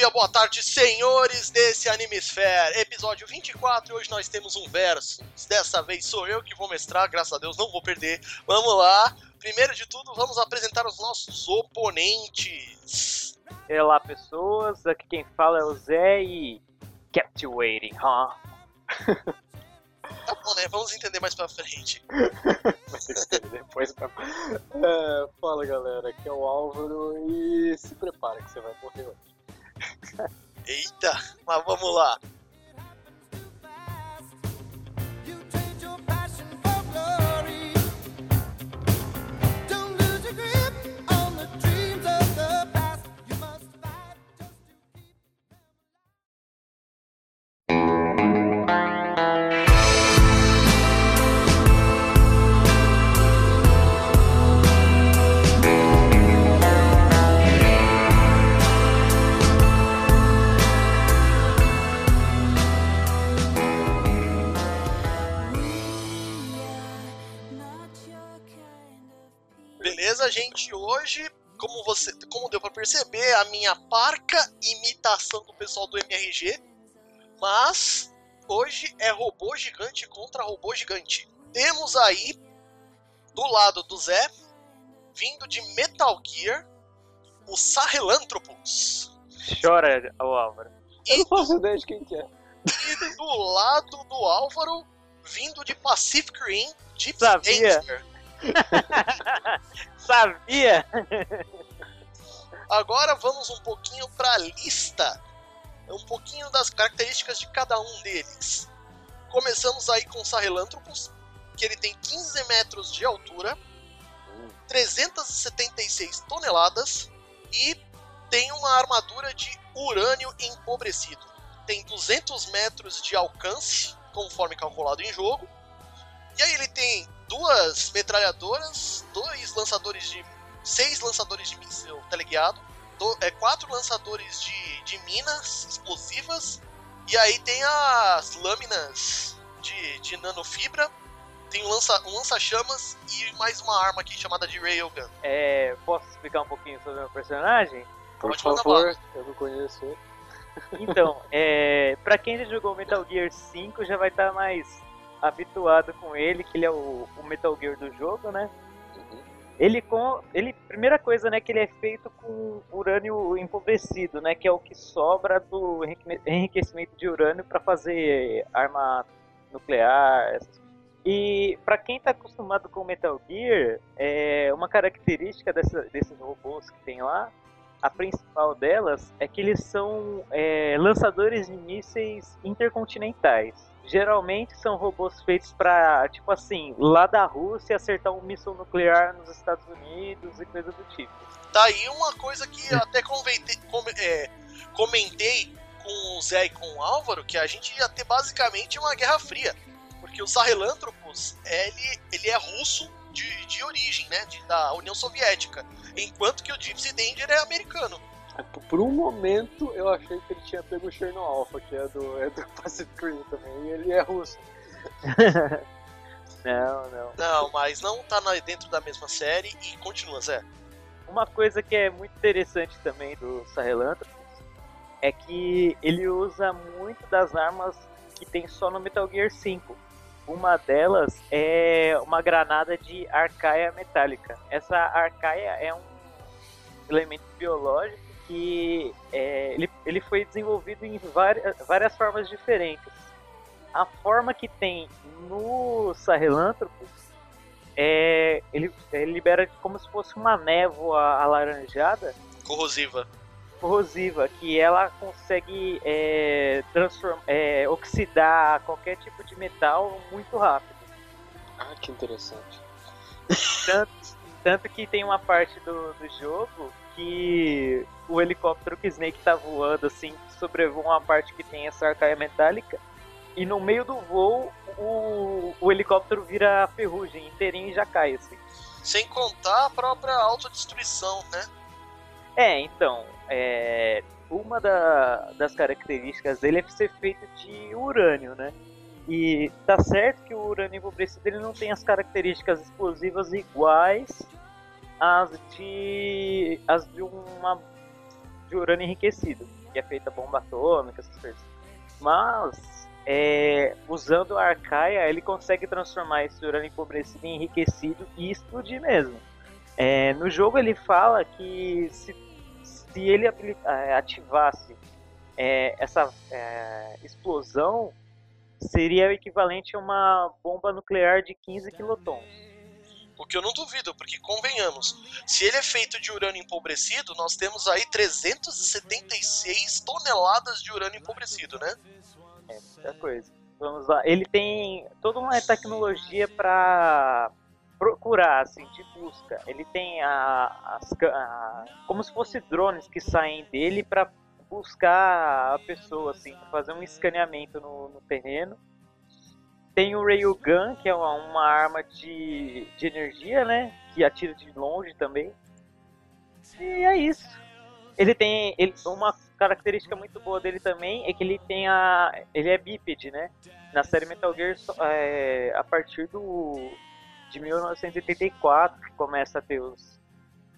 Dia, boa tarde, senhores desse Animesphere. Episódio 24 e hoje nós temos um verso. Dessa vez sou eu que vou mestrar, graças a Deus não vou perder. Vamos lá. Primeiro de tudo, vamos apresentar os nossos oponentes. Olá, pessoas. Aqui quem fala é o Zé e. Kept you waiting, huh? Tá bom, né? Vamos entender mais pra frente. Depois pra... É, fala galera, aqui é o Álvaro e se prepara que você vai morrer hoje. Eita, mas vamos lá. Beleza, gente? Hoje, como você, como deu pra perceber, a minha parca imitação do pessoal do MRG, mas hoje é robô gigante contra robô gigante. Temos aí do lado do Zé, vindo de Metal Gear, o Sahelanthropus. Chora, o Álvaro. Eu E não faço ideia de quem que é. E do lado do Álvaro, vindo de Pacific Rim, Deep Sabia. Danger. Sabia? Agora vamos um pouquinho para a lista, um pouquinho das características de cada um deles. Começamos aí com o Sahelanthropus, que ele tem 15 metros de altura, 376 toneladas e tem uma armadura de urânio empobrecido. Tem 200 metros de alcance, conforme calculado em jogo. E aí ele tem duas metralhadoras, dois lançadores de. seis lançadores de míssil teleguiado, do- é, quatro lançadores de, de minas explosivas, e aí tem as lâminas de, de nanofibra, tem um lança- um lança-chamas e mais uma arma aqui chamada de Railgun. É, posso explicar um pouquinho sobre o meu personagem? Por Pode favor, eu não conheço. Então, é, pra quem já jogou Metal Gear 5 já vai estar mais habituado com ele, que ele é o, o Metal Gear do jogo, né? Uhum. Ele com. Ele, primeira coisa, né, que ele é feito com urânio empobrecido, né? Que é o que sobra do enrique- enriquecimento de urânio para fazer arma nuclear, essas. E para quem tá acostumado com Metal Gear, é uma característica dessa- desses robôs que tem lá, a principal delas é que eles são é, lançadores de mísseis intercontinentais. Geralmente são robôs feitos para, tipo assim, lá da Rússia acertar um míssil nuclear nos Estados Unidos e coisa do tipo. Tá aí uma coisa que até conventei- come- é, comentei com o Zé e com o Álvaro, que a gente ia ter basicamente uma guerra fria. Porque o Sahelanthropus, ele, ele é russo de, de origem, né? de- da União Soviética. Enquanto que o Gypsy Danger é americano. É, por- Por um momento eu achei que ele tinha pego o Cherno Alpha, que é do, é do Pacific Rim também, e ele é russo. Não, não. Não, mas não tá na- dentro da mesma série e continua, Zé. Uma coisa que é muito interessante também do Sahelanthropus é que ele usa muito das armas que tem só no Metal Gear 5. Uma delas é uma granada de arcaia metálica. Essa arcaia é um elemento biológico que é, ele, ele foi desenvolvido em várias, várias formas diferentes. A forma que tem no Sahelanthropus é, ele, ele libera como se fosse uma névoa alaranjada Corrosiva. Corrosiva que ela consegue é, é, oxidar qualquer tipo de metal muito rápido. Ah, que interessante. Tanto, Tanto que tem uma parte do, do jogo que o helicóptero que Snake tá voando, assim, sobrevoa uma parte que tem essa arcaia metálica. E no meio do voo, o, o helicóptero vira ferrugem inteirinho e já cai, assim. Sem contar a própria autodestruição, né? É, então, é, uma da- das características dele é ser feito de urânio, né? E tá certo que o urânio empobrecido ele não tem as características explosivas iguais às de as de uma de urânio enriquecido, que é feita bomba atômica, essas coisas. Mas é, usando a arcaia, ele consegue transformar esse urânio empobrecido em enriquecido e explodir mesmo. É, no jogo ele fala que se, se ele eh, ativasse eh, essa eh, explosão, seria o equivalente a uma bomba nuclear de 15 quilotons. O que eu não duvido, porque convenhamos, se ele é feito de urânio empobrecido, nós temos aí 376 toneladas de urânio empobrecido, né? Muita coisa. Vamos lá. Ele tem toda uma tecnologia para procurar, assim, de busca. Ele tem a, as a- como se fosse drones que saem dele para buscar a pessoa, assim, fazer um escaneamento no, no terreno. Tem o Railgun, que é uma, uma arma de, de energia, né? Que atira de longe também. E é isso. Ele tem ele, uma característica muito boa dele também é que ele tem a ele é bípede, né? Na série Metal Gear é, a partir do de 1984 que começa a ter os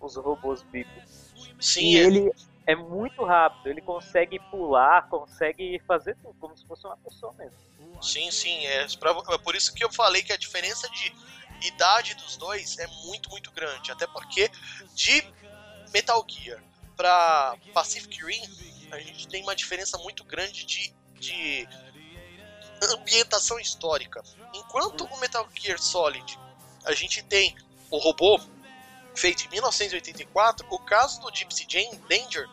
os robôs bípedes. Sim, E é. ele é muito rápido, ele consegue pular, consegue fazer tudo como se fosse uma pessoa mesmo. Sim, sim. É, pra- é por isso que eu falei que a diferença de idade dos dois é muito, muito grande. Até porque de Metal Gear pra Pacific Rim, a gente tem uma diferença muito grande de, de ambientação histórica. Enquanto o Metal Gear Solid, a gente tem o robô feito em 1984, o caso do Gypsy Jane Danger,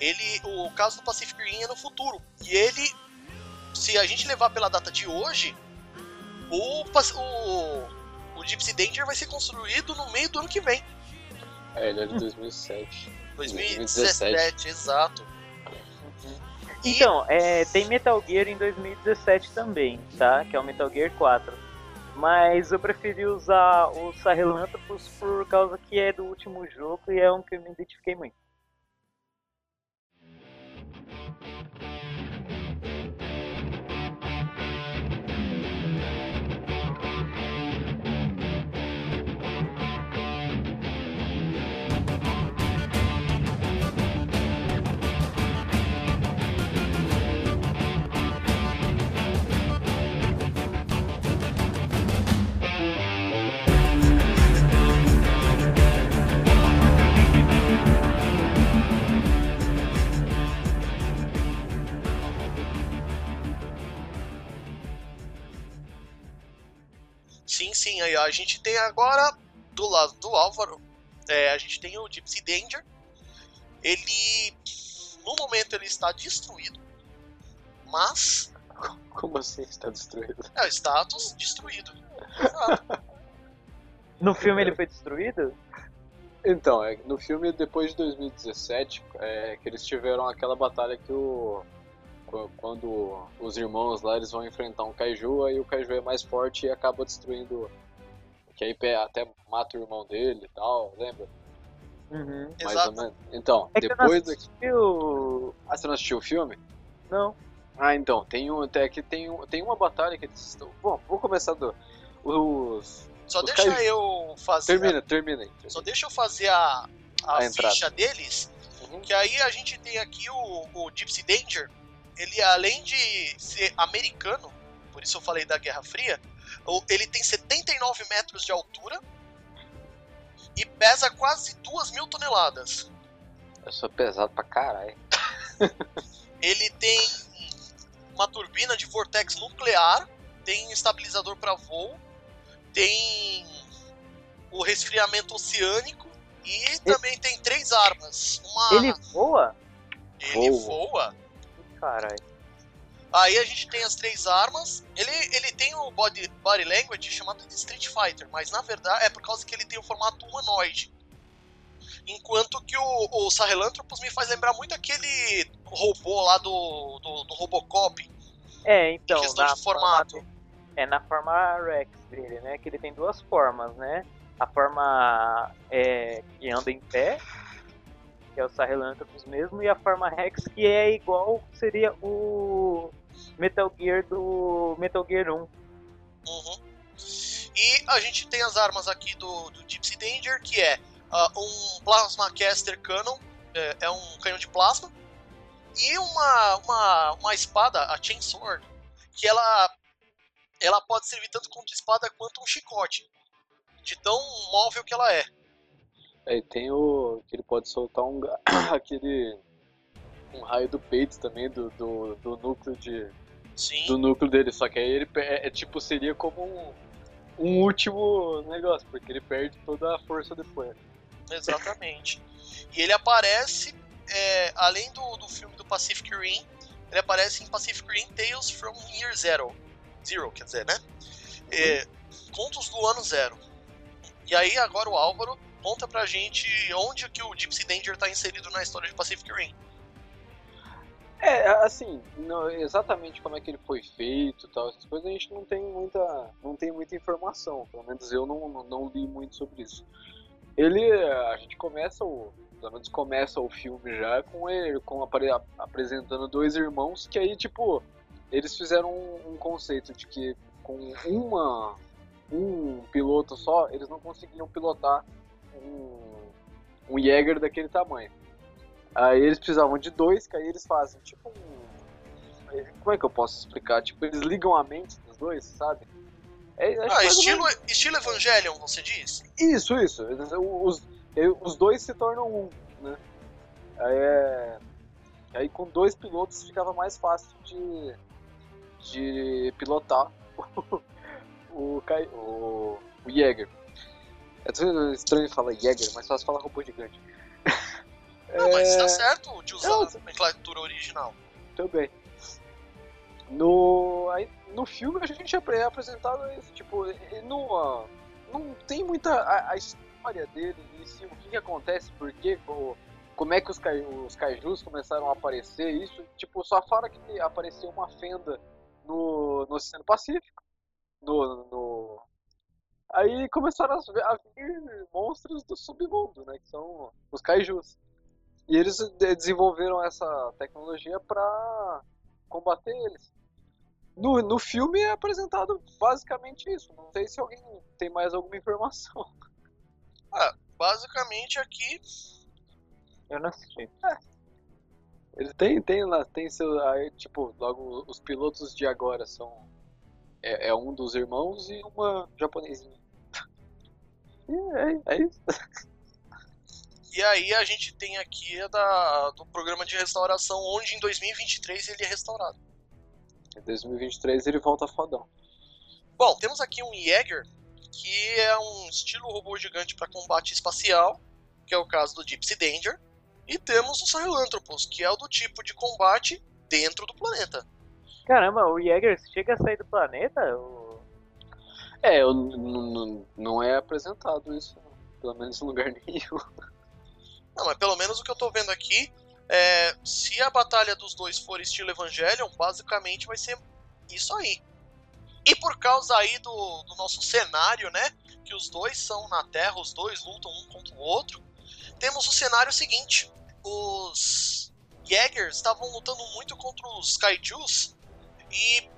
ele, o caso do Pacific Rim é no futuro. E ele se a gente levar pela data de hoje, o, o, o Gypsy Danger vai ser construído no meio do ano que vem. É, ele é de 2007. 2017, exato. E- Então, é, tem Metal Gear em 2017 também, tá? Que é o Metal Gear 4. Mas eu preferi usar o Sahelanthropus por causa que é do último jogo e é um que eu me identifiquei muito. Sim, aí a gente tem agora, do lado do Álvaro, é, a gente tem o Gypsy Danger. Ele, no momento, ele está destruído, mas Como assim está destruído? é o status destruído. Exato. No filme ele foi destruído? Então, é, no filme depois de 2017, é, que eles tiveram aquela batalha que o. qu- Quando os irmãos lá eles vão enfrentar um kaiju, aí o kaiju é mais forte e acaba destruindo. Que aí até mata o irmão dele e tal, lembra? Uhum. Mais Exato. ou menos. Então, É que depois daqui. assistiu... Ah, você não assistiu o filme? Não. Ah, então, tem, um, até que tem, um, tem uma batalha que eles estão. Bom, vou começar do. Os. Só Os deixa caras- eu fazer. Termina, termina aí. Só deixa eu fazer a, a, A entrada. ficha deles. Uhum. Que aí a gente tem aqui o, o Gypsy Danger. Ele, além de ser americano, por isso eu falei da Guerra Fria, ele tem 79 metros de altura e pesa quase 2 mil toneladas. Eu sou pesado pra caralho. Ele tem uma turbina de vortex nuclear, tem estabilizador para voo, tem o resfriamento oceânico e também tem três armas. Uma, Ele voa? ele Voa. voa. Caralho. Aí a gente tem as três armas. Ele, ele tem o body, body language chamado de Street Fighter, mas na verdade é por causa que ele tem o formato humanoide. Enquanto que o, o Sahelanthropus me faz lembrar muito aquele robô lá do, do, do Robocop, É, então, em questão na de formato. forma- é na forma Rex dele, né? Que ele tem duas formas, né? A forma é, que anda em pé, que é o Sahelanthropus mesmo, e a forma Rex, que é igual seria o Metal Gear do Metal Gear 1. Uhum. E a gente tem as armas aqui do, do Gypsy Danger, que é ah, um Plasma Caster Cannon, é, é um canhão de plasma, e uma, uma, uma espada, a Chain Sword, que ela, ela pode servir tanto como espada quanto um chicote, de tão móvel que ela é. Aí tem o. que ele pode soltar um. aquele. um raio do peito também, do, do, do núcleo de. Sim, do núcleo dele, só que aí ele é, é tipo, seria como um, um último negócio, porque ele perde toda a força depois. exatamente. E ele aparece, é, além do, do filme do Pacific Rim, ele aparece em Pacific Rim Tales from Year Zero. Zero, quer dizer, né? É, contos do ano zero. E aí, agora o Álvaro conta pra gente onde que o Gypsy Danger tá inserido na história de Pacific Rim. É, assim, não- exatamente como é que ele foi feito tal, essas coisas a gente não tem muita, não tem muita informação, pelo menos eu não, não, não li muito sobre isso. Ele, a gente começa o, pelo menos começa o filme já com ele, com apresentando dois irmãos que aí, tipo, eles fizeram um, um conceito de que com uma, um piloto só, eles não conseguiam pilotar um, um Jäger daquele tamanho. Aí eles precisavam de dois, que aí eles fazem tipo um. Como é que eu posso explicar? Tipo, eles ligam a mente dos dois, sabe? É, acho Ah, estilo, menos- estilo Evangelion, você diz? Isso, isso. Os, os dois se tornam um, né? Aí, é... aí com dois pilotos ficava mais fácil de, de pilotar o, o, o Jäger. É estranho falar Jäger, mas fácil falar robô gigante. Não, mas É, tá certo de usar Não, a nomenclatura original. Também. No, aí, no filme a gente é apresentado isso, tipo, não, não tem muita a, a história dele em si, o que, que acontece, por que, o- como é que os, os kaijus começaram a aparecer, isso, tipo, só fala que apareceu uma fenda no, no Oceano Pacífico, no, no... Aí começaram a, vir monstros do submundo, né, que são os kaijus. E eles de- desenvolveram essa tecnologia para combater eles. No, no filme é apresentado basicamente isso. Não sei se alguém tem mais alguma informação. Basicamente aqui, Eu não assisti. Ele tem, tem lá, tem seu. Aí, tipo, logo os pilotos de agora são. É, é um dos irmãos e uma japonesinha. E é, é isso. e aí a gente tem aqui a da, do programa de restauração, onde em 2023 ele é restaurado. Em 2023 ele volta fodão. Bom, temos aqui um Jäger, que é um estilo robô gigante para combate espacial, que é o caso do Gypsy Danger. E temos o Sahelanthropus, que é o do tipo de combate dentro do planeta. Caramba, o Jäger chega a sair do planeta? O- É, eu, não é apresentado isso, pelo menos em lugar nenhum. Não, mas pelo menos o que eu tô vendo aqui é. Se a batalha dos dois for estilo Evangelion, basicamente vai ser isso aí. E por causa aí do, do nosso cenário, né? Que os dois são na Terra, os dois lutam um contra o outro. Temos o cenário seguinte: os Jaegers estavam lutando muito contra os Kaijus e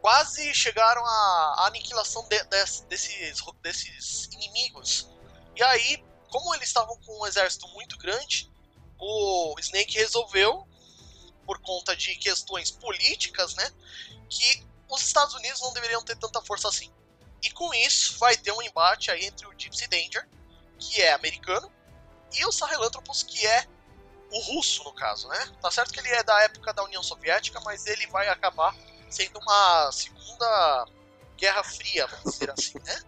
quase chegaram à aniquilação de- des- desses, desses inimigos. E aí, como eles estavam com um exército muito grande, o Snake resolveu, por conta de questões políticas, né, que os Estados Unidos não deveriam ter tanta força assim. E com isso, vai ter um embate aí entre o Gypsy Danger, que é americano, e o Sahelanthropus, que é o russo, no caso, né? Tá certo que ele é da época da União Soviética, mas ele vai acabar sendo uma segunda Guerra Fria, vamos dizer assim, né?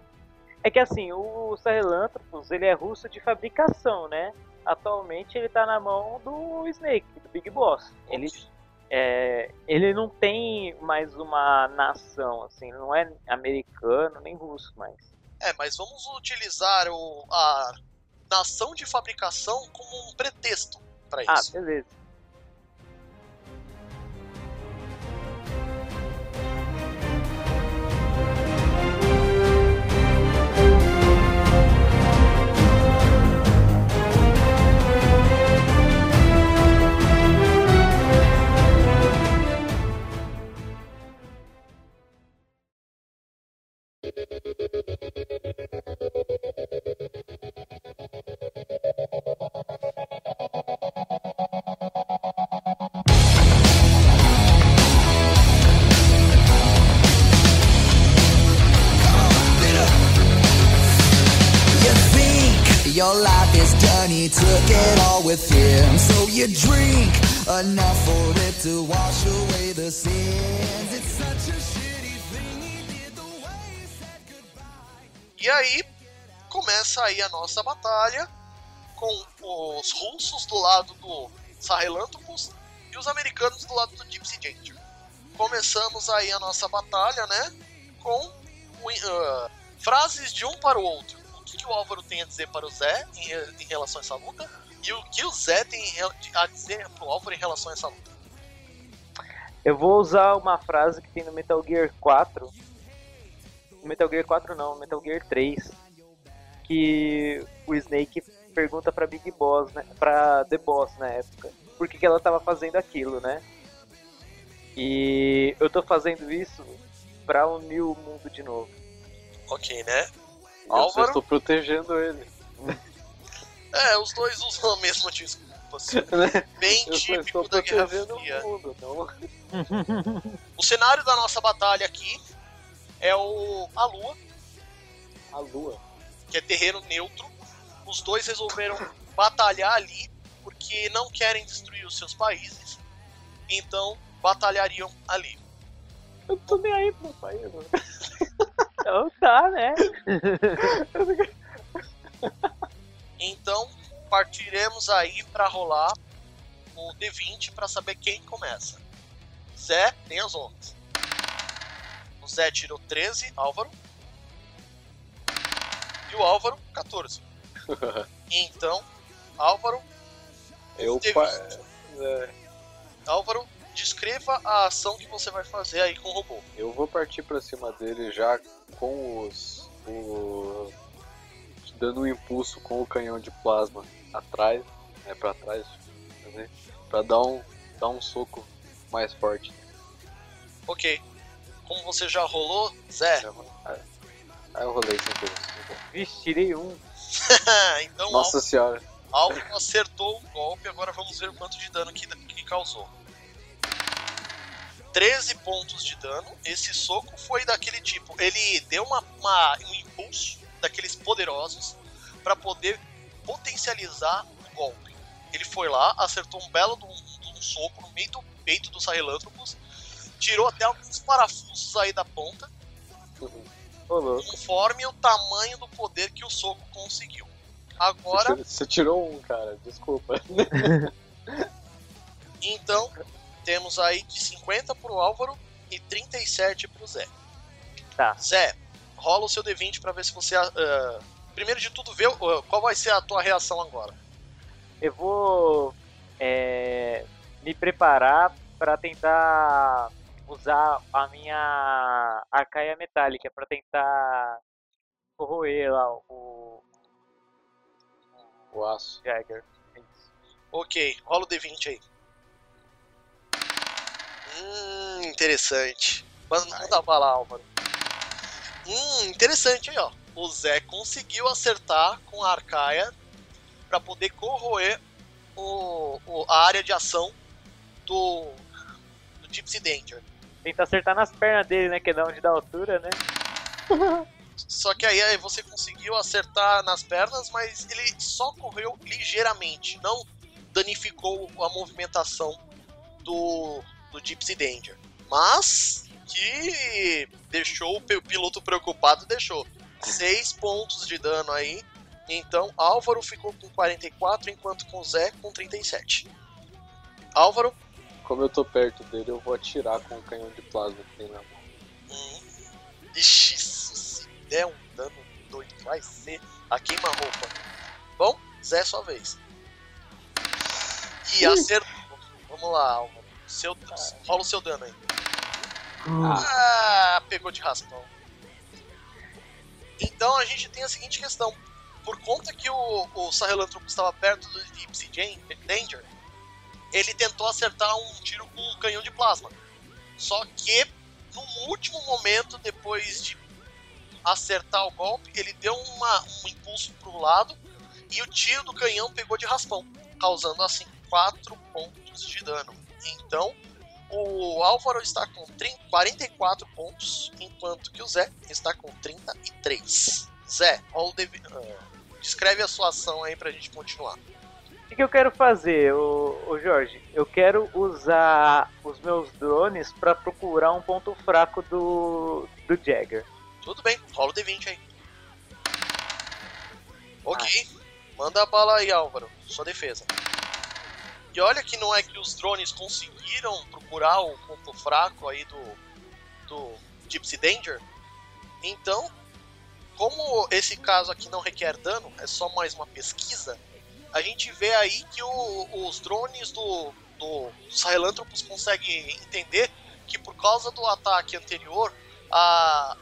É que assim, o Sahelanthropus, ele é russo de fabricação, né? Atualmente ele tá na mão do Snake, do Big Boss. Ele, é, ele não tem mais uma nação, assim, não é americano nem russo mais. É, mas vamos utilizar o, a nação de fabricação como um pretexto para Ah, isso. beleza. Your life is took it all with him. So you drink enough for it to wash away the sins. It's such a shitty thing he did the way he said goodbye. E aí começa aí a nossa batalha com os russos do lado do Sahelanthropus e os americanos do lado do Gypsy Danger. Começamos aí a nossa batalha, né? Com ah, frases de um para o outro. O que, o Álvaro tem a dizer para o Zé em, em relação a essa luta e o que o Zé tem a dizer para o Álvaro em relação a essa luta. Eu vou usar uma frase que tem no Metal Gear 4. No Metal Gear 4 não, Metal Gear 3. Que o Snake pergunta pra Big Boss, né? Pra The Boss na época. Por que, que ela tava fazendo aquilo, né? E eu tô fazendo isso pra unir o mundo de novo. Ok, né? Eu Álvaro? só estou protegendo ele. É, os dois usam a mesma desculpa. assim. Bem Eu típico da Guerra protegendo Fria. o mundo. O cenário da nossa batalha aqui é o a Lua, A lua. que é terreno neutro. Os dois resolveram batalhar ali porque não querem destruir os seus países. Então batalhariam ali. Eu tô nem aí pro país, mano. Então tá, né? Então partiremos aí para rolar o D20 para saber quem começa. Zé tem as honras. O Zé tirou 13, Álvaro. E o Álvaro 14. Então, Álvaro, Eu, pa... é, Álvaro, descreva a ação que você vai fazer aí com o robô. eu vou partir pra cima dele já com os. o- dando um impulso com o canhão de plasma atrás, né, pra trás, né, pra dar um, dar um soco mais forte. Ok. Como você já rolou, Zé, Aí eu rolei sem querer. Vixe, tirei um. então Nossa senhora. Álvaro acertou o golpe, agora vamos ver o quanto de dano que, que causou. 13 pontos de dano. Esse soco foi daquele tipo. Ele deu uma, uma- um impulso daqueles poderosos para poder potencializar o golpe. Ele foi lá, acertou um belo de um, um soco no meio do peito do Sahelanthropus, tirou até alguns parafusos aí da ponta, Ô, louco. conforme o tamanho do poder que o soco conseguiu. Agora, Você tirou um, cara, desculpa. Então, temos aí de 50 pro Álvaro e 37 pro Zé. Tá. Zé, rola o seu D20 pra ver se você. ah, primeiro de tudo, vê ah, qual vai ser a tua reação agora. Eu vou é, me preparar para tentar usar a minha arcaia metálica para tentar corroer lá o O aço. Jagger. Ok, rola o D20 aí. Hum, interessante. Manda, manda bala, Álvaro. Hum, interessante aí, ó. O Zé conseguiu acertar com a arcaia pra poder corroer o, o- a área de ação do, do Gypsy Danger. Tenta acertar nas pernas dele, né? Que é da onde dá altura, né? Só que aí aí você conseguiu acertar nas pernas, mas ele só correu ligeiramente, não danificou a movimentação do, do Gypsy Danger. Mas que deixou o piloto preocupado, deixou. 6 pontos de dano aí. Então Álvaro ficou com 44, enquanto com Zé com 37. Álvaro, como eu tô perto dele, eu vou atirar com o canhão de plasma que tem na mão. Hum. Ixi, isso se der um dano doido, vai ser a queima-roupa. Bom, Zé, sua vez. E acertou. Vamos lá, Álvaro. Seu, rola o seu dano aí. Ah, pegou de raspão. Então a gente tem a seguinte questão. Por conta que o, o Sahelanthropus estava perto do Jan- Danger, ele tentou acertar um tiro com um canhão de plasma. Só que, no último momento, depois de acertar o golpe, ele deu uma, um impulso para o lado e o tiro do canhão pegou de raspão, causando assim 4 pontos de dano. Então, o Álvaro está com 30 44 pontos, enquanto que o Zé está com 33. Zé, rola o devi- ah, descreve a sua ação aí pra gente continuar. O que, eu quero fazer, ô, ô Jorge? Eu quero usar os meus drones pra procurar um ponto fraco do, do Jagger. Tudo bem, rola o D20 aí. Ok, manda a bala aí, Álvaro, sua defesa. E olha que não é que os drones conseguiram procurar o ponto fraco aí do, do Gypsy Danger. Então, como esse caso aqui não requer dano, é só mais uma pesquisa, a gente vê aí que o- os drones do, do Sahelanthropus conseguem entender que por causa do ataque anterior, a,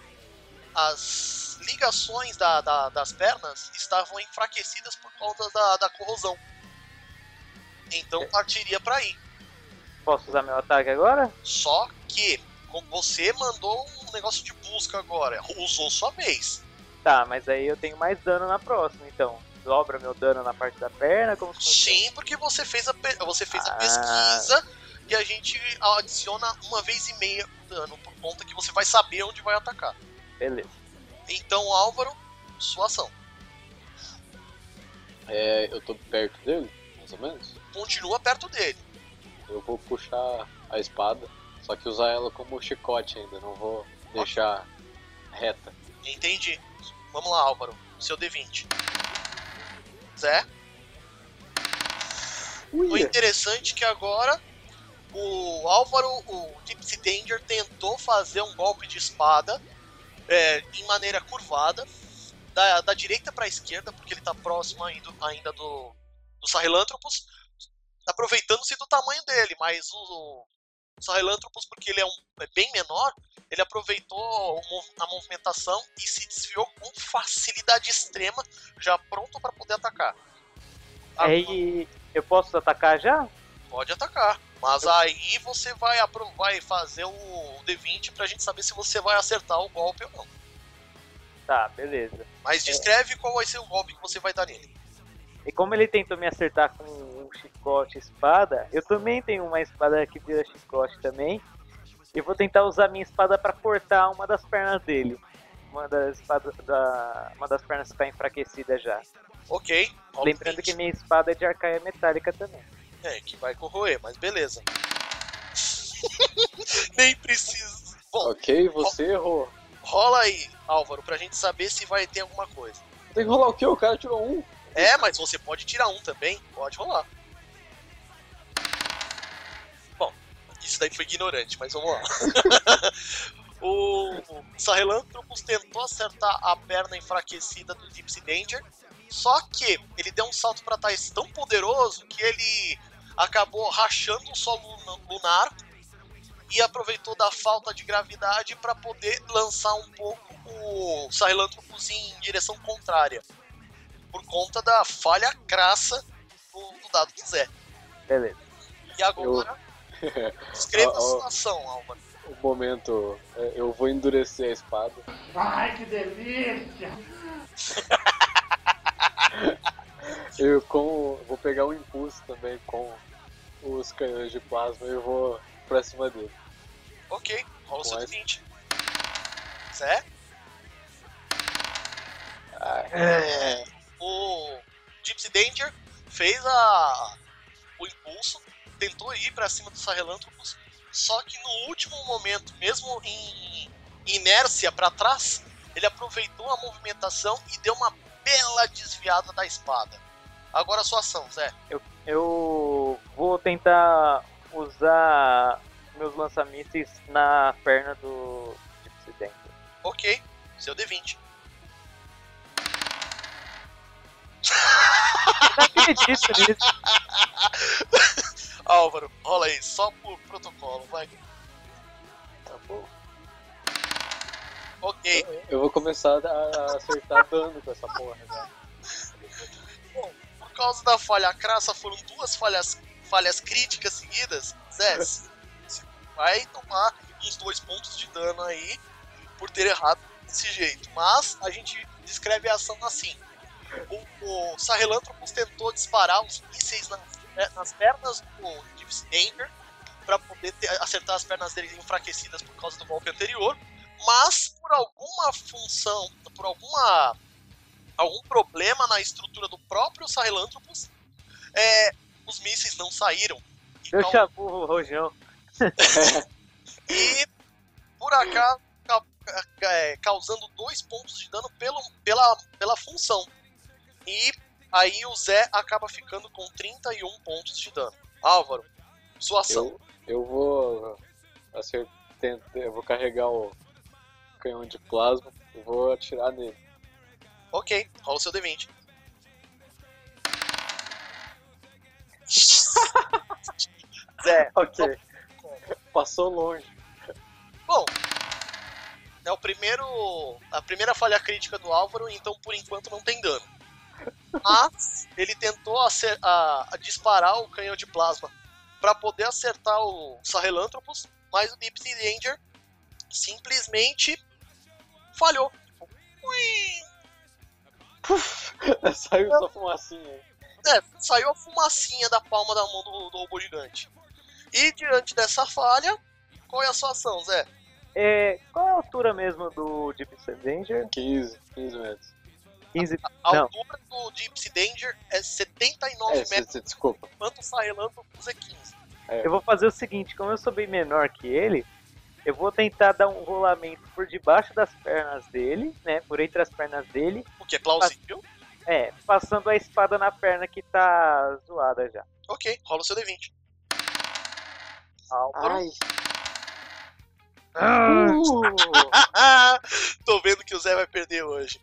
as ligações da- da- das pernas estavam enfraquecidas por causa da, da corrosão. Então partiria para aí. Posso usar meu ataque agora? Só que como você mandou um negócio de busca agora, usou sua vez. Tá, mas aí eu tenho mais dano na próxima, então. Dobra meu dano na parte da perna, como se fosse. Sim, porque você fez a, pe- você fez a Ah. pesquisa e a gente adiciona uma vez e meia o dano por conta que você vai saber onde vai atacar. Beleza. Então, Álvaro, sua ação. É, eu tô perto dele, mais ou menos. Continua perto dele. Eu vou puxar a espada, só que usar ela como chicote ainda, não vou deixar reta. Entendi. Vamos lá, Álvaro. Seu D20. Zé. O interessante é que agora o Álvaro, o Gypsy Danger, tentou fazer um golpe de espada é, em maneira curvada, da, da direita para a esquerda, porque ele está próximo ainda, ainda do, do Sahelanthropus, aproveitando-se do tamanho dele, mas o, o Sahelanthropus, porque ele é, um, é bem menor, ele aproveitou a movimentação e se desviou com facilidade extrema, já pronto para poder atacar. Agora- Aí eu posso atacar já? Pode atacar. Mas aí você vai, vai fazer o D20 pra gente saber se você vai acertar o golpe ou não. Tá, beleza. Mas descreve qual vai ser o golpe que você vai dar nele. E como ele tentou me acertar com um chicote e espada, eu também tenho uma espada que vira chicote também. E vou tentar usar minha espada pra cortar uma das pernas dele. Uma das, espadas da, uma das pernas que tá enfraquecida já. Ok. Lembrando D20. que minha espada é de arcaia metálica também. É, que vai corroer, mas beleza. Nem precisa. Bom, Ok, você errou. rola aí, Álvaro, pra gente saber se vai ter alguma coisa. Tem que rolar o quê? O cara tirou um. É, mas você pode tirar um também, pode rolar. Bom, isso daí foi ignorante, mas vamos lá. o Sahelanthropus tentou acertar a perna enfraquecida do Gypsy Danger, só que ele deu um salto para trás tão poderoso que ele acabou rachando o solo luna- lunar e aproveitou da falta de gravidade para poder lançar um pouco o Sahelanthropus em direção contrária por conta da falha crassa do, do dado do Zé. Beleza. E agora, escreva Ó, a situação, Álvaro. O momento, é, eu vou endurecer a espada. Ai, que delícia! Eu com, vou pegar um impulso também com os canhões de plasma e eu vou pra cima dele. Ok, rola o seu Mas- D20. Zé? Ah, É, Gypsy Danger fez a, o impulso, tentou ir pra cima do Sahelanthropus, só que no último momento, mesmo em inércia pra trás, ele aproveitou a movimentação e deu uma bela desviada da espada. Agora a sua ação, Zé. Eu vou tentar usar meus lançamísseis na perna do Gypsy Danger. Ok, seu D20. Não acredito nisso. Álvaro, rola aí, só por protocolo, vai. Tá bom. Ok, Eu vou começar a acertar dano com essa porra, né? por causa da falha crassa, foram duas falhas, falhas críticas seguidas. Zé, você vai tomar uns dois pontos de dano aí por ter errado desse jeito. Mas a gente descreve a ação assim. O, o Sahelanthropus tentou disparar os mísseis nas, é, nas pernas do Gypsy Danger para poder ter- acertar as pernas dele enfraquecidas por causa do golpe anterior, mas por alguma função, por alguma algum problema na estrutura do próprio Sahelanthropus, é, os mísseis não saíram. E Eu o rojão. e por acaso ca- ca- é, causando dois pontos de dano pelo, pela, pela função. E aí o Zé acaba ficando com 31 pontos de dano. Álvaro, sua ação. Eu, eu vou acertar, eu vou carregar o canhão de plasma e vou atirar nele. Ok, rola o seu D20. Zé, Ok. Passou longe. Bom, é o primeiro. A primeira falha crítica do Álvaro, então por enquanto não tem dano. Mas ele tentou acer- a- a disparar o canhão de plasma para poder acertar o Sahelanthropus, mas o Deep Sea Danger simplesmente falhou. Tipo, ui! Saiu só fumacinha. É, saiu a fumacinha da palma da mão do, do robô gigante. E diante dessa falha, qual é a sua ação, Zé? é, qual é a altura mesmo do Gypsy Danger? 15, 15 metros. 15. A Não. altura do Sea Danger é 79 É, metros. cê- cê- desculpa. enquanto o Sahelanthropus é 15. Eu vou fazer o seguinte, como eu sou bem menor que ele, eu vou tentar dar um rolamento por debaixo das pernas dele, né? Por entre as pernas dele. O que é plausível. É, passando a espada na perna que tá zoada já. Ok, rola o seu D20. Álvaro. Ai. Ah, tô vendo que o Zé vai perder hoje.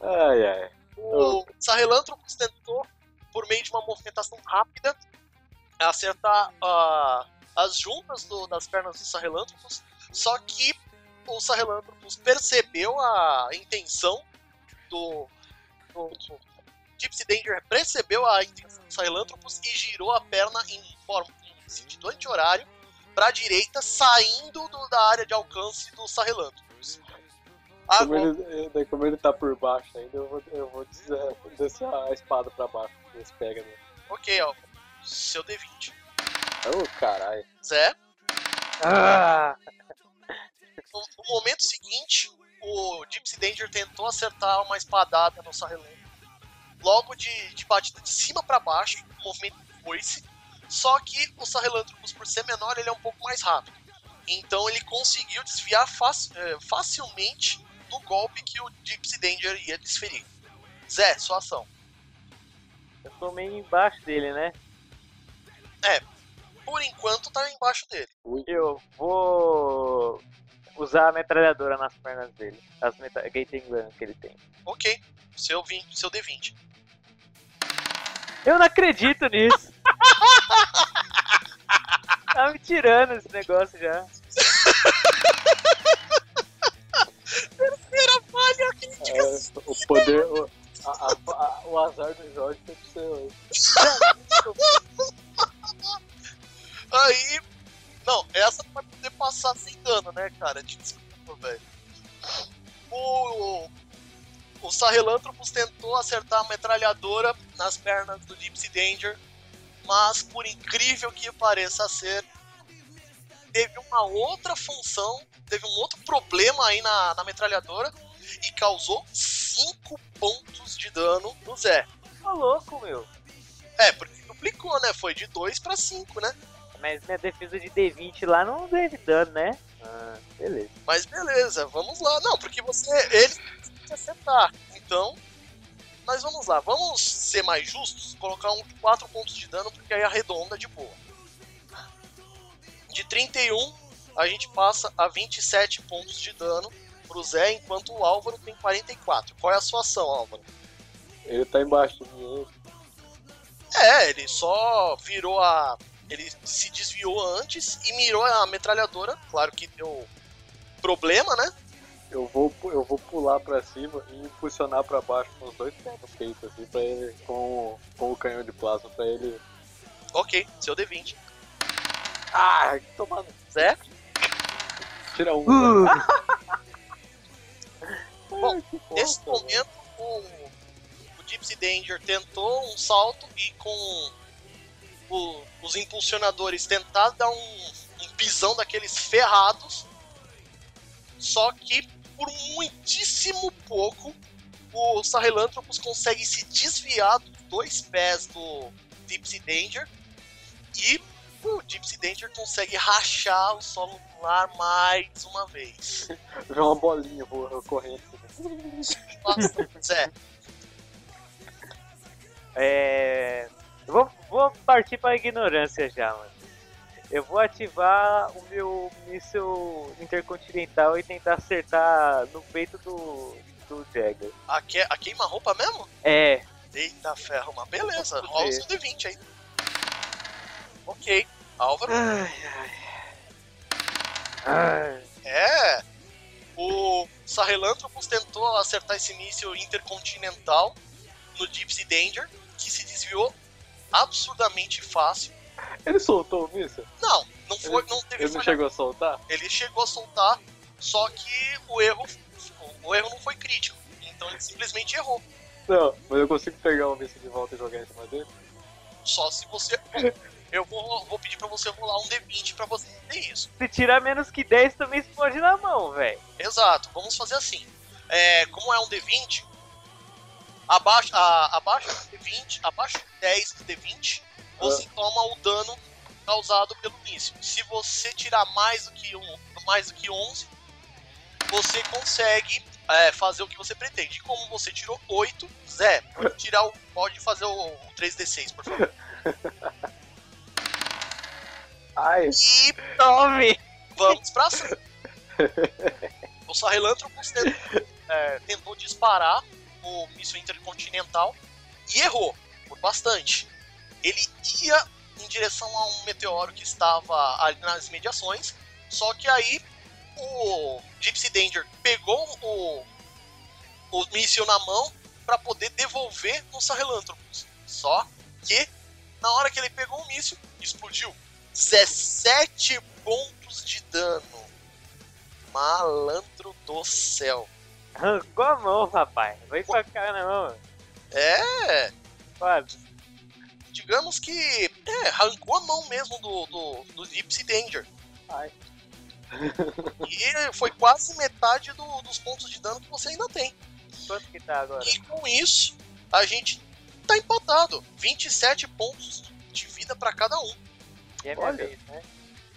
Ai, ai. O Sahelanthropus tentou, por meio de uma movimentação rápida, acertar ah, as juntas do- das pernas do Sahelanthropus, só que o Sahelanthropus percebeu a intenção do, do, do Gypsy Danger, percebeu a intenção do Sahelanthropus e girou a perna em, forma, em sentido anti-horário para a direita, saindo do- da área de alcance do Sahelanthropus. Como ele, daí como ele tá por baixo ainda, eu vou, eu vou des- descer a espada pra baixo. Ver se pega nele. ok, ó, seu D20. Ô, caralho. Zé, Ah, no, no momento seguinte, o Gypsy Danger tentou acertar uma espadada no Sahelanthropus. Logo de, de batida de cima para baixo, o movimento de foice. Só que o Sahelanthropus, por ser menor, ele é um pouco mais rápido. Então ele conseguiu desviar fac- eh, facilmente do golpe que o Gypsy Danger ia desferir. Zé, sua ação. eu tô meio embaixo dele, né? Por enquanto tá embaixo dele. Eu vou usar a metralhadora nas pernas dele. As meta Gaten Gun que ele tem. Ok, seu, 20, seu D20. Eu não acredito nisso. tá me tirando esse negócio já. Primeira falha crítica. É, o poder. O, a- a- o azar do Jorge que ser hoje. Aí. Não, essa vai poder passar sem dano, né, cara? Desculpa, velho. O. O Sahelanthropus tentou acertar a metralhadora nas pernas do Gypsy Danger, mas por incrível que pareça ser, teve uma outra função, teve um outro problema aí na, na metralhadora e causou 5 pontos de dano no Zé. Tá louco, meu. É, porque duplicou, né? Foi de 2 para 5, né? Mas minha defesa de D20 lá não teve dano, né? Ah, beleza. Mas beleza, vamos lá. Não, porque você. Ele que acertar. Então. Mas vamos lá, vamos ser mais justos, colocar um de 4 pontos de dano, porque aí arredonda de boa. De 31, a gente passa a 27 pontos de dano pro Zé, enquanto o Álvaro tem 44. Qual é a sua ação, Álvaro? Ele tá embaixo de mim. É, ele só virou a. Ele se desviou antes e mirou a metralhadora. Claro que deu problema, né? Eu vou, eu vou pular pra cima e impulsionar pra baixo com os dois pés no peito, assim, pra ele, com, com o canhão de plasma, pra ele. Ok, seu D20. Ah, tomando. Zé? Tira um. né? Bom, Nesse momento, o, o Gypsy Danger tentou um salto e com o- os impulsionadores tentaram dar um, um pisão daqueles ferrados. Só que por muitíssimo pouco o Sahelanthropus consegue se desviar dos dois pés do Gypsy Danger e o Gypsy Danger consegue rachar o solo lunar mais uma vez. Vê uma bolinha voando, correndo. Nossa, É. Vou, vou partir pra ignorância já, mano. Eu vou ativar o meu míssil intercontinental e tentar acertar no peito do, do Jagger. a, que, a queima-roupa mesmo? É, Eita ferro, mas beleza, rola o ver. seu D20 aí. Ok, Álvaro. ai, É. Sahelanthropus tentou acertar esse míssil intercontinental no Gypsy Danger, que se desviou absurdamente fácil. Ele soltou o míssil? Não, não foi, não teve Ele não chegou a soltar? Ele chegou a soltar, só que o erro, o erro não foi crítico. Então ele simplesmente errou. Não, mas eu consigo pegar o míssil de volta e jogar em cima dele? Só se você. Eu vou, vou pedir pra você rolar um D20 pra você ter isso. se tirar menos que 10 também explode na mão, velho. Exato, vamos fazer assim. É, como é um D20, abaixo, a, abaixo do D20, abaixo de 10 do D20, você toma o dano causado pelo míssil. Se você tirar mais do que, um, mais do que 11, você consegue é, fazer o que você pretende. Como você tirou 8, Zé, pode, tirar o, pode fazer o, o 3D6, por favor. Ai, E Tome! Vamos pra cima. o Sahelanthropus tentou, é, tentou disparar o míssil intercontinental e errou por bastante. Ele ia em direção a um meteoro que estava ali nas imediações, só que aí o Gypsy Danger pegou o, o míssil na mão para poder devolver no Sahelanthropus. Só que na hora que ele pegou o míssil, explodiu 17 pontos de dano. Malandro do céu. Arrancou a mão, rapaz. Vai com a cara na mão. É, Quase. digamos que é, arrancou a mão mesmo do, do, do Gypsy Danger. Ai. E foi quase metade do- dos pontos de dano que você ainda tem. Quanto que tá agora? E com isso, a gente tá empatado. 27 pontos de vida para cada um. E é minha Olha. vez, né?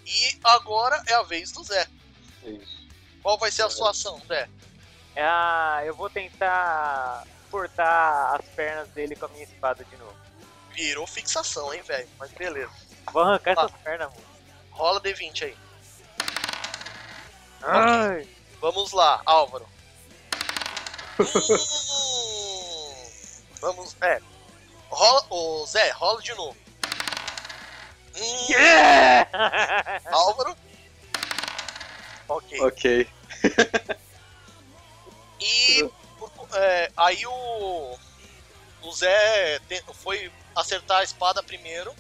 E agora é a vez do Zé. isso. Qual vai ser a sua ação, Zé? Ah, eu vou tentar cortar as pernas dele com a minha espada de novo. Virou fixação, hein, velho? Mas beleza. Vou arrancar Ah. essas pernas, mano. Rola D20 aí. Ai, Vamos lá, Álvaro. Hum, vamos, é. Rola, ô Zé, rola de novo. Yeah! Álvaro. Ok. Ok. E por- é, aí o, o Zé te- foi acertar a espada primeiro.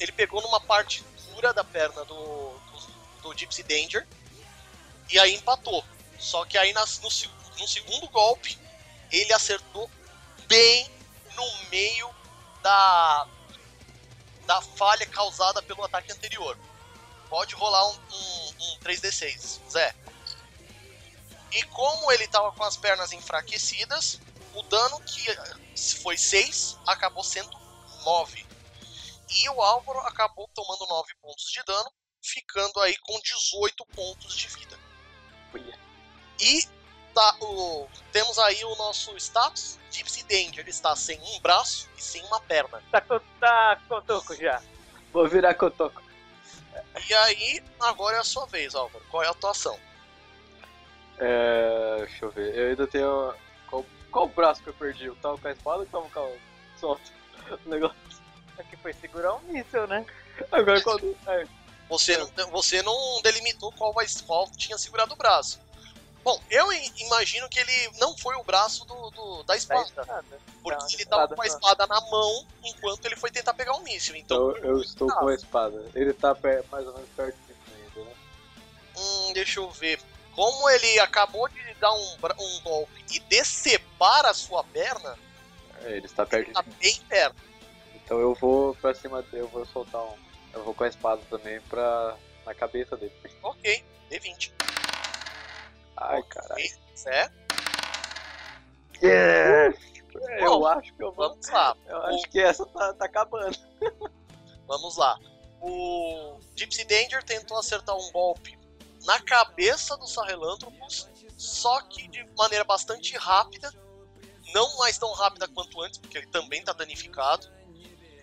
Ele pegou numa parte dura da perna do, do, do Gypsy Danger. E aí empatou. Só que aí nas- no, no segundo golpe ele acertou bem no meio da, da falha causada pelo ataque anterior. Pode rolar um, um, um 3D6, Zé. E como ele tava com as pernas enfraquecidas, o dano que foi 6 acabou sendo 9. E o Álvaro acabou tomando 9 pontos de dano, ficando aí com 18 pontos de vida. E tá, o, temos aí o nosso status. Gypsy Danger ele está sem um braço e sem uma perna. tá, com- tá com toco já. Vou virar cotoco. E aí, agora é a sua vez, Álvaro. Qual é a atuação? É. Deixa eu ver. Eu ainda tenho. Qual, qual braço que eu perdi? Eu tava com a espada ou tava com a. Solta. O negócio. Aqui foi segurar um míssil, né? Agora quando. É, Você não, você não delimitou qual, qual tinha segurado o braço. Bom, eu imagino que ele não foi o braço do, do- da Da espada. espada. Porque Não, ele tava espada com a não. espada na mão enquanto ele foi tentar pegar o míssil. Então, então eu estou com a espada. Ele tá mais ou menos perto de mim ainda, né? hum, deixa eu ver. Como ele acabou de dar um, um golpe e decepar a sua perna, É, ele está perto tá de mim. bem perto. Então eu vou pra cima dele, eu vou soltar um. Eu vou com a espada também pra. na cabeça dele. Ok, D20. Ai, caralho. Certo? É, eu Bom, acho que eu vou. Vamos lá. Eu acho que essa tá, tá acabando. Vamos lá. O Gypsy Danger tentou acertar um golpe na cabeça do Sahelanthropus, só que de maneira bastante rápida, não mais tão rápida quanto antes, porque ele também está danificado.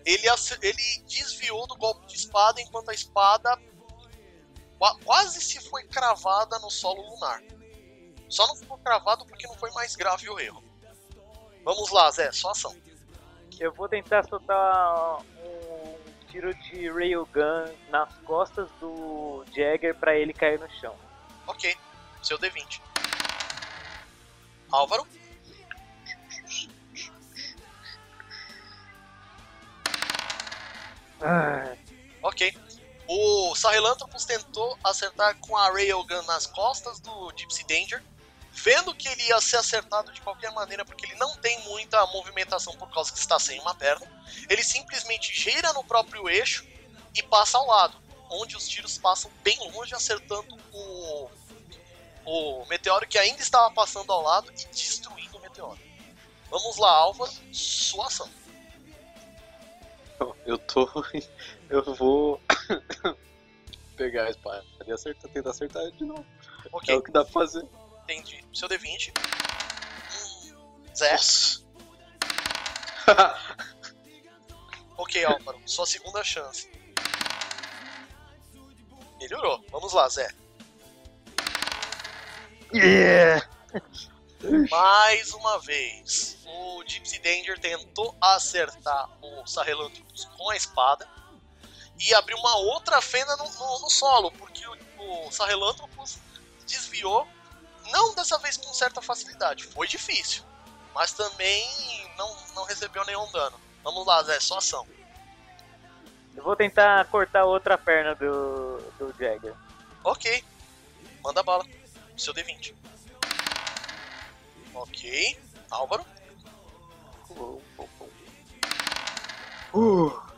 Ele, ele desviou do golpe de espada, enquanto a espada qua- quase se foi cravada no solo lunar. Só não ficou cravado porque não foi mais grave o erro. Vamos lá, Zé, só ação. Eu vou tentar soltar um tiro de railgun nas costas do Jagger pra ele cair no chão. Ok, seu D20. Álvaro? Ok. O Sahelanthropus tentou acertar com a Railgun nas costas do Gypsy Danger, vendo que ele ia ser acertado de qualquer maneira, porque ele não tem muita movimentação por causa que está sem uma perna. Ele simplesmente gira no próprio eixo e passa ao lado, onde os tiros passam bem longe, acertando o, o meteoro que ainda estava passando ao lado e destruindo o meteoro. Vamos lá, Álvaro, sua ação. Eu tô. Eu vou. pegar a espada e acertar, tentar acertar ele de novo. Ok. É o que dá pra fazer. Entendi. Seu D20. Hum, Zé. Ok, Álvaro. Sua segunda chance. Melhorou. Vamos lá, Zé. Yeah! Mais uma vez. O Gypsy Danger tentou acertar o Sahelanthropus com a espada e abriu uma outra fenda no, no- no solo, porque o, o Sahelanthropus desviou, não dessa vez com certa facilidade. Foi difícil, mas também não, não recebeu nenhum dano. Vamos lá, Zé, sua ação. Eu vou tentar cortar outra perna do, do Jagger. Ok. Manda bala. Seu D20. Ok. Álvaro.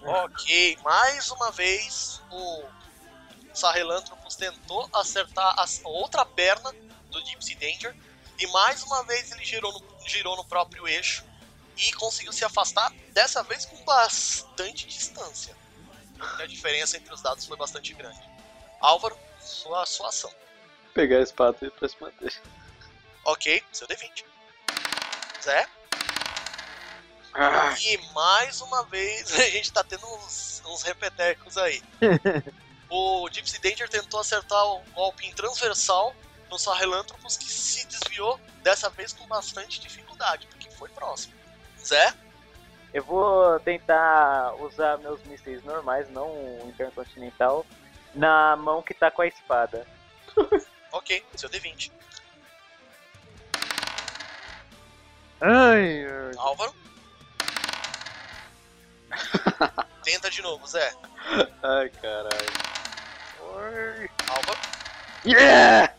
Ok. Mais uma vez o Sahelanthropus tentou acertar a outra perna do Gypsy Danger. E mais uma vez ele girou no, girou no próprio eixo. E conseguiu se afastar, dessa vez com bastante distância. A diferença entre os dados foi bastante grande. Álvaro, sua, sua ação. Pegar a espada e pra cima dele. Ok, seu D20. Zé. Ah, E mais uma vez a gente tá tendo uns, uns repetecos aí. o Gypsy Danger tentou acertar o golpe em transversal no Sahelanthropus que se desviou, dessa vez com bastante dificuldade, porque foi próximo. Zé, Eu vou tentar usar meus mísseis normais, não o intercontinental, na mão que tá com a espada. ok, seu D20. Ai, Álvaro. Tenta de novo, Zé. ai caralho. Álvaro. Yeah!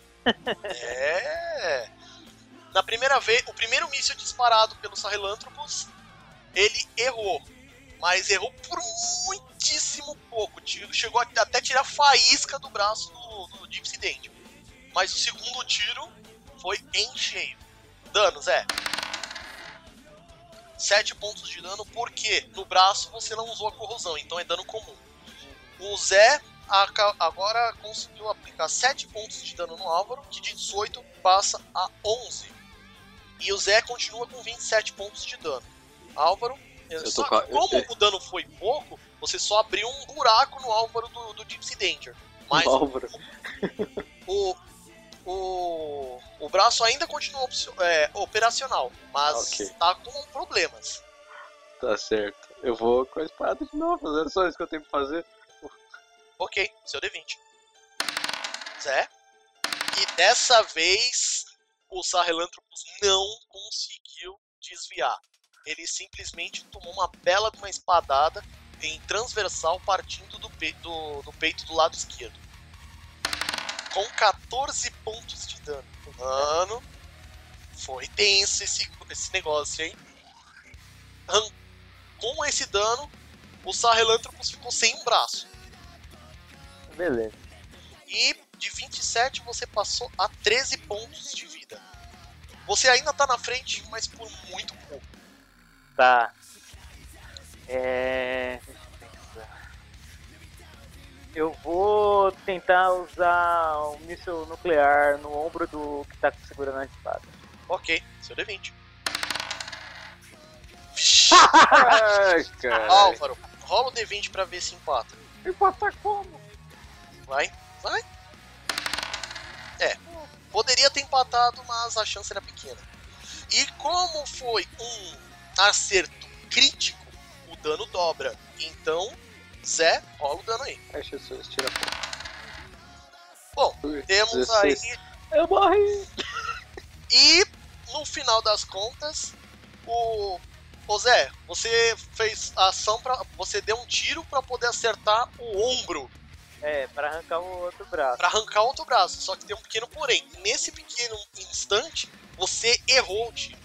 É. Na primeira vez, o primeiro míssil disparado pelo Sahelanthropus, ele errou. Mas errou por muitíssimo pouco. Chegou até tirar faísca do braço do, do Gypsy. Mas o segundo tiro foi em cheio. Dano, Zé. 7 pontos de dano, porque no braço você não usou a corrosão, então é dano comum. O Zé agora conseguiu aplicar 7 pontos de dano no Álvaro, que de 18 passa a 11. E o Zé continua com 27 pontos de dano. Álvaro, só que como eu- o dano foi pouco, você só abriu um buraco no Álvaro do, do Gypsy Danger. Mas Álvaro. o, o, o braço ainda continua é, operacional, mas Ok. tá com problemas. Tá certo. Eu vou com a espada de novo, é só isso que eu tenho pra fazer. Ok, seu D20. Zé. E dessa vez o Sahelanthropus não conseguiu desviar. Ele simplesmente tomou uma bela de uma espadada em transversal partindo do, pe- do- do peito do lado esquerdo. Com 14 pontos de dano. Mano, foi tenso esse, esse negócio, hein? Com esse dano, o Sahelanthropus ficou sem um braço. Beleza. E de 27 você passou a 13 pontos de vida. Você ainda tá na frente, mas por muito pouco. Tá. É. Eu vou tentar usar um míssil nuclear no ombro do que tá segurando a espada. Ok, seu D20. Ai. Álvaro, rola o D20 pra ver se empata. Empatar como? Vai, vai. É, poderia ter empatado, mas a chance era pequena. E como foi um acerto crítico, o dano dobra. Então, Zé, rola o dano aí. Ai, Jesus, tira a Bom, temos 16. aí Eu morri! E no final das contas, o Ô Zé, você fez a ação para você deu um tiro pra poder acertar o ombro, É, pra arrancar o outro braço. pra arrancar o outro braço. Só que tem um pequeno porém. Nesse pequeno instante, você errou o tiro.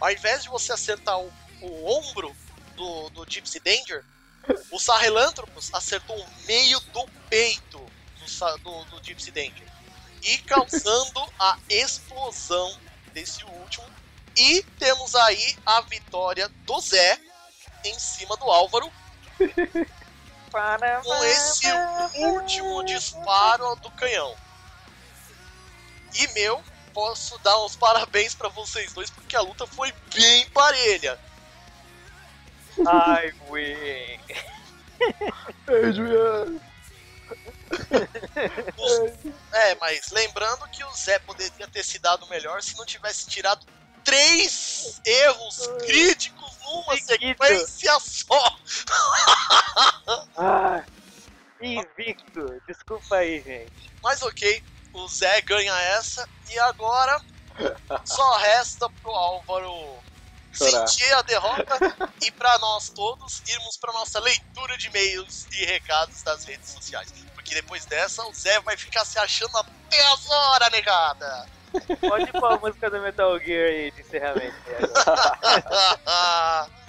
Ao invés de você acertar o, o ombro do, do Gypsy Danger, o Sahelanthropus acertou o meio do peito do, do, do Gypsy Danger. E causando a explosão desse último. E temos aí a vitória do Zé em cima do Álvaro com esse último disparo do canhão. E meu, posso dar uns parabéns pra vocês dois porque a luta foi bem parelha. Ai, win! Adrian! Os- É, mas lembrando que o Zé poderia ter se dado melhor se não tivesse tirado três erros críticos numa sequência só. Ah, invicto! Desculpa aí, gente. Mas ok, o Zé ganha essa e agora só resta pro Álvaro Chorar. sentir a derrota e pra nós todos irmos pra nossa leitura de e-mails e recados das redes sociais. Porque depois dessa o Zé vai ficar se achando até as horas, negada. Pode pôr a música do Metal Gear aí de encerramento.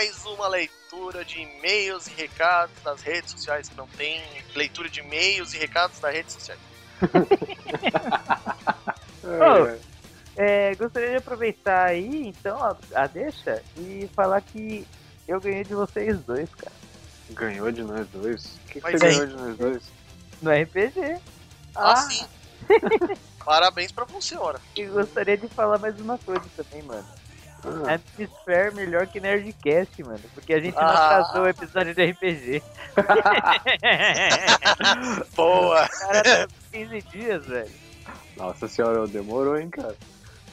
mais uma leitura de e-mails e recados das redes sociais que não tem leitura de e-mails e recados das redes sociais. Oh, É, gostaria de aproveitar aí, então, a, a deixa e falar que eu ganhei de vocês dois, cara. Ganhou de nós dois? O que, que você ganhou de nós dois? No RPG. Ah, sim. Parabéns pra você, ora. E gostaria de falar mais uma coisa também, mano. Ah, Atmosfera melhor que Nerdcast, mano. Porque a gente não Ah. atrasou o episódio de RPG. Boa! Cara, tá 15 dias, velho. nossa senhora, demorou, hein, cara?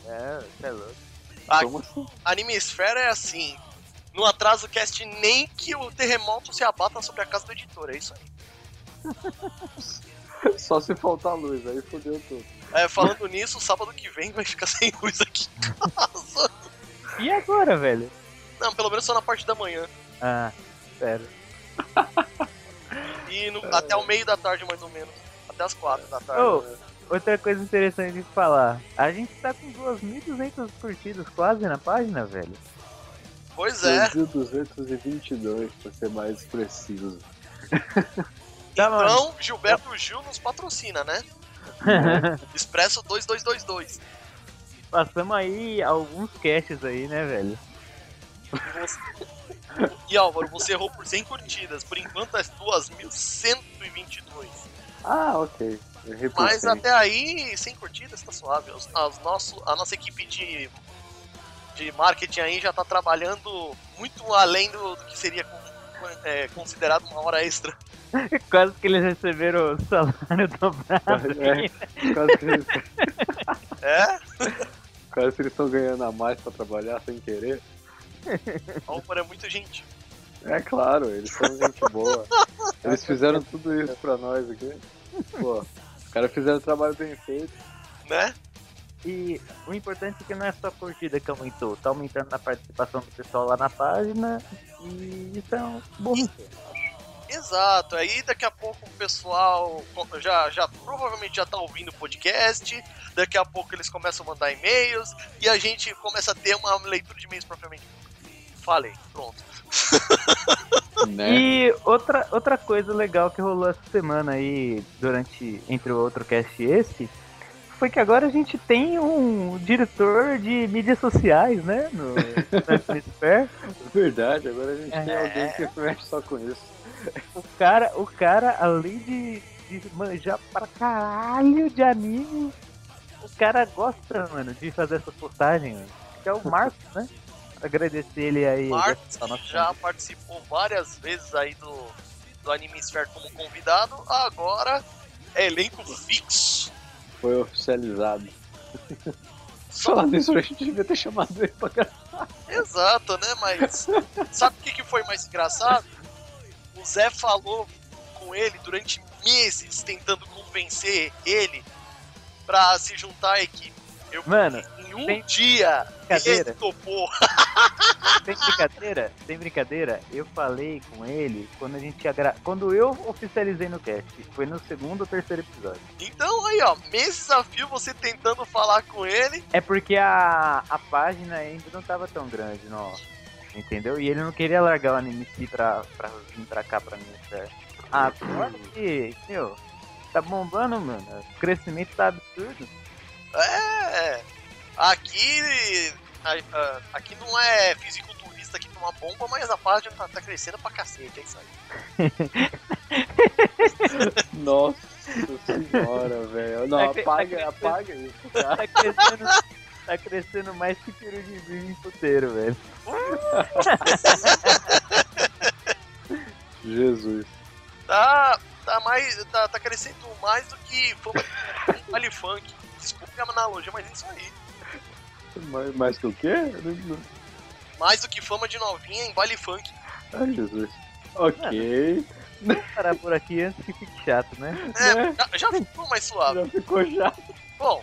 É, você é louco. A- assim? Anime Esfera é assim. Não atrasa o cast nem que o terremoto se abata sobre a casa do editor, é isso aí. Só se faltar luz, aí fodeu tudo. É, falando nisso, sábado que vem vai ficar sem luz aqui em casa. E agora, velho? Não, pelo menos só na parte da manhã. Ah, sério. E no- até o meio da tarde, mais ou menos. Até as quatro da tarde. Ô, outra coisa interessante de falar. A gente tá com 2.200 curtidas quase na página, velho. Pois é. 2.222, pra ser mais preciso. Tá. Então, Gilberto Gil nos patrocina, né? Expresso 2222. Passamos aí alguns caches aí, né, velho? E você- E Álvaro, você errou por 100 curtidas. Por enquanto é 2.122. Ah, ok. Mas 100. até aí, 100 curtidas tá suave. Os, as nosso, a nossa equipe de, de marketing aí já tá trabalhando muito além do, do que seria é, considerado uma hora extra. Quase que eles receberam o salário dobrado. É, quase que eles É? quase que eles estão ganhando a mais pra trabalhar sem querer. Álvaro é muito gentil. É claro, eles são gente boa. Eles fizeram tudo isso pra nós aqui. Pô, os caras fizeram o trabalho bem feito. Né? E o importante é que não é só a curtida que aumentou, tá aumentando a participação do pessoal lá na página e isso é um bom. Exato. Aí daqui a pouco o pessoal já, já provavelmente já tá ouvindo o podcast. Daqui a pouco eles começam a mandar e-mails e a gente começa a ter uma leitura de e-mails propriamente. Falei, pronto. Né? E outra, outra coisa legal que rolou essa semana aí, durante entre o outro cast e esse, foi que agora a gente tem um diretor de mídias sociais, né? No, no Hemisphere. Verdade, agora a gente tem É. alguém que mexe só com isso. O cara, o cara, além de, de manjar pra caralho de anime, o cara gosta, mano, de fazer essas postagens, mano. Que é o Marcos, né? Agradecer ele aí. Marcos já participou várias vezes aí do, do Anime Sphere como convidado. Agora é elenco fixo. Foi oficializado. Só Falando isso, a gente devia ter chamado ele pra gravar. Exato, né? Mas sabe o que, que foi mais engraçado? Zé falou com ele durante meses tentando convencer ele pra se juntar à equipe. Eu, Mano, em um sem dia, brincadeira. ele topou. Sem brincadeira, sem brincadeira, eu falei com ele quando a gente ia gra... quando eu oficializei no cast. Foi no segundo ou terceiro episódio. Então aí, ó, meses a fio você tentando falar com ele. É porque a, a página ainda não tava tão grande, não. Entendeu? E ele não queria largar o anime C pra, pra vir pra cá pra mim, certo? Ah, agora que, meu, tá bombando, mano. O crescimento tá absurdo. É. Aqui. a- a- Aqui não é fisiculturista que toma bomba, mas a página tá, tá crescendo pra cacete, é isso aí. Nossa senhora, velho. Não, Tá tá apaga, apaga isso, tá? Tá crescendo, tá crescendo mais que tiro de vinho em puteiro, velho. Jesus. Tá, tá mais. Tá, tá crescendo mais do que fama de vale funk. Desculpe a analogia, mas é isso aí. Mais, mais que o quê? Mais do que fama de novinha em baile funk. Ai, Jesus. Ok. Vou parar por aqui antes que fique chato, né? É, já, já ficou mais suave. Já ficou já. Bom,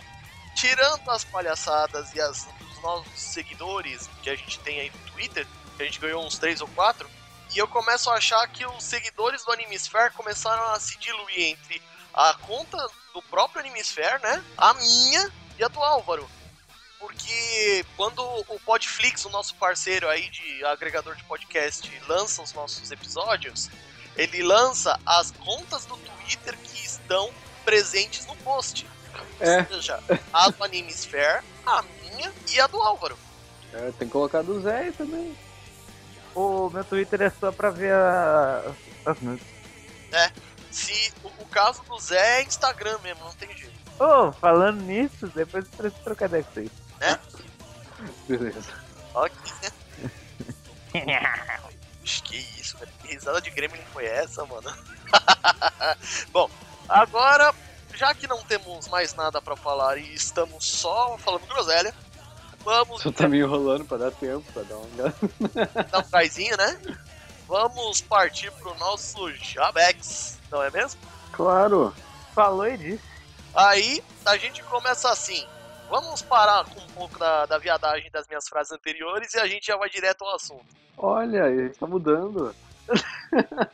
tirando as palhaçadas e as, os novos seguidores que a gente tem aí no Twitter, que a gente ganhou uns 3 ou 4, e eu começo a achar que os seguidores do Animesphere começaram a se diluir entre a conta do próprio Animesphere, né? A minha e a do Álvaro. Porque quando o Podflix, o nosso parceiro aí de agregador de podcast, lança os nossos episódios, ele lança as contas do Twitter que estão presentes no post. É. Ou seja, a do Animesphere, a minha e a do Álvaro. É, tem que colocar do Zé aí também. O meu Twitter é só pra ver a- as nudes. Se o, o caso do Zé é Instagram mesmo, não tem jeito. Ô, falando nisso, depois eu preciso trocar ideia com vocês. Beleza. Ok. Que isso, velho. Que risada de Gremlin foi essa, mano? Bom, agora, já que não temos mais nada pra falar e estamos só falando groselha, vamos Só tá me enrolando pra dar tempo, pra dar uma dar um gaizinho, né? Vamos partir pro nosso Jabex, não é mesmo? Claro. Falou e disse. Aí a gente começa assim. Vamos parar com um pouco da, da viadagem das minhas frases anteriores e a gente já vai direto ao assunto. Olha, ele tá mudando.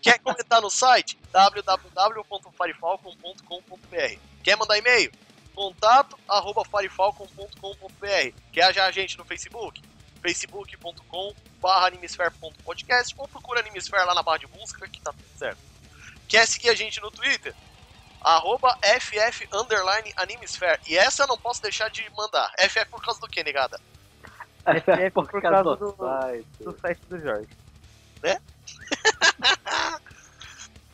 Quer comentar no site? www.farifalcon.com.br Quer mandar e-mail? Contato arroba farifalcon.com.br Quer achar a gente no Facebook? facebook.com barra animesphere.podcast ou procura Animesphere lá na barra de busca que tá tudo certo. Quer seguir a gente no Twitter? Arroba FF underline Animesphere. E essa eu não posso deixar de mandar. FF por causa do que, negada? É por causa do- site. Do site do Jorge.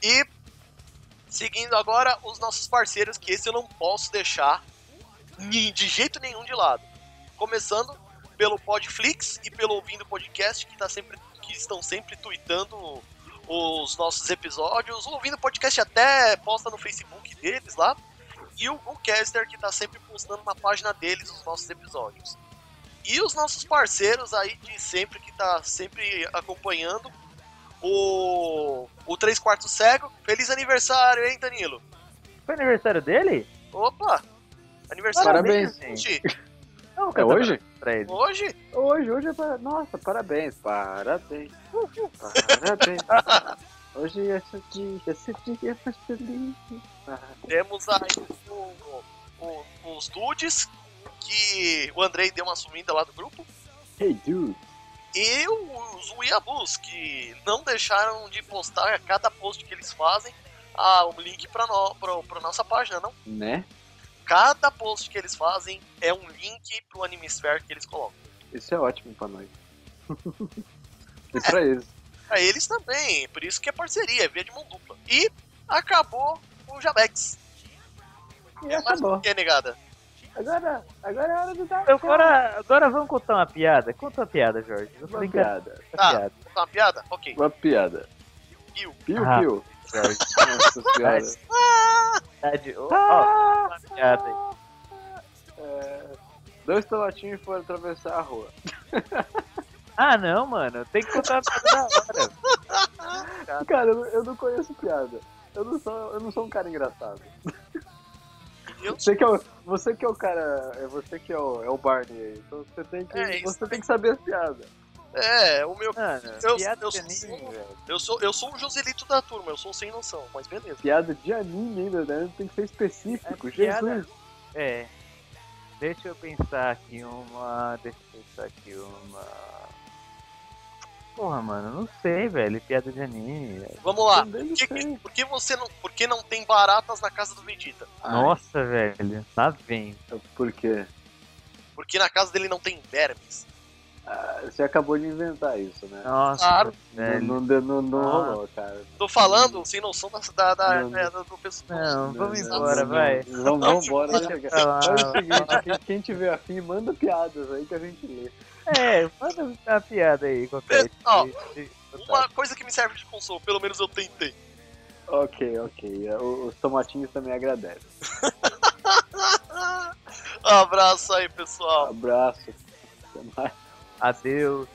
E seguindo agora os nossos parceiros, que esse eu não posso deixar de jeito nenhum de lado. Começando pelo Podflix e pelo Ouvindo Podcast, que, tá sempre, que estão sempre tweetando os nossos episódios. O Ouvindo Podcast até posta no Facebook deles lá. E o Gocaster, que tá sempre postando na página deles os nossos episódios. E os nossos parceiros aí de sempre, que tá sempre acompanhando, o, o 3 quartos cego. Feliz aniversário, hein, Danilo? Foi aniversário dele? Opa! Aniversário Parabéns. gente. Não, É hoje? Hoje? Hoje, hoje é pra... Nossa, parabéns, parabéns. Parabéns. Hoje esse dia, esse dia foi feliz. Temos aí o- o- os dudes, que o Andrei deu uma sumida lá do grupo. Hey, dude. E os Weeaboos, que não deixaram de postar a cada post que eles fazem ah, o link pra, no, pra, pra nossa página, não? Né? Cada post que eles fazem é um link pro Animesphere que eles colocam. Isso é ótimo pra nós. e pra eles. Pra eles também, por isso que é parceria, é via de mão dupla. E acabou o Jabex. E É mais acabou. o que, negada? Agora, agora é hora de dar Agora, agora vamos contar uma piada. Conta uma piada, Jorge. Uma piada. com Tá. a piada. Tá uma piada? Ok. Uma piada. Piu. Piu, Ah. piu. Jorge. Nossa senhora. Ó, ó, uma piada aí. É, dois tomatinhos foram atravessar a rua. Ah, não, mano. Tem que contar uma piada da hora. Cara, eu não, eu não conheço piada. Eu não sou, eu não sou um cara engraçado. Você que é o, você que é o cara, é você que é o, é o Barney aí. Então você tem que, É, você tem que saber as piadas. É, o meu. Mano, Eu- piada eu de sou- anime, velho. Eu sou, eu sou o Joselito da turma, eu sou sem noção, mas beleza. Piada de anime ainda, né? Tem que ser específico. É piada. Jesus. É. Deixa eu pensar aqui uma. Deixa eu pensar aqui uma. Porra, mano, não sei, velho. Piada de anime. Vamos lá. Por que, sei. por que você não, por que não tem baratas na casa do Vegeta? Nossa, velho. Lá vem. Por quê? Porque na casa dele não tem vermes. Ah, Você acabou de inventar isso, né? Nossa, Claro. velho. Não, não, não, não Ah. rolou, cara. Tô falando sem noção da, da, da, Não, é, do pessoal. Não, vamos embora, vai. Vamos, vamos embora. Lá, Faz o seguinte, quem, quem tiver afim, manda piadas aí que a gente lê. É, manda uma piada aí, qualquer. Ó, de- de- Uma coisa que me serve de consolo, pelo menos eu tentei. Ok, ok. O- Os tomatinhos também agradecem. Abraço aí, pessoal. Abraço. Até mais. Adeus.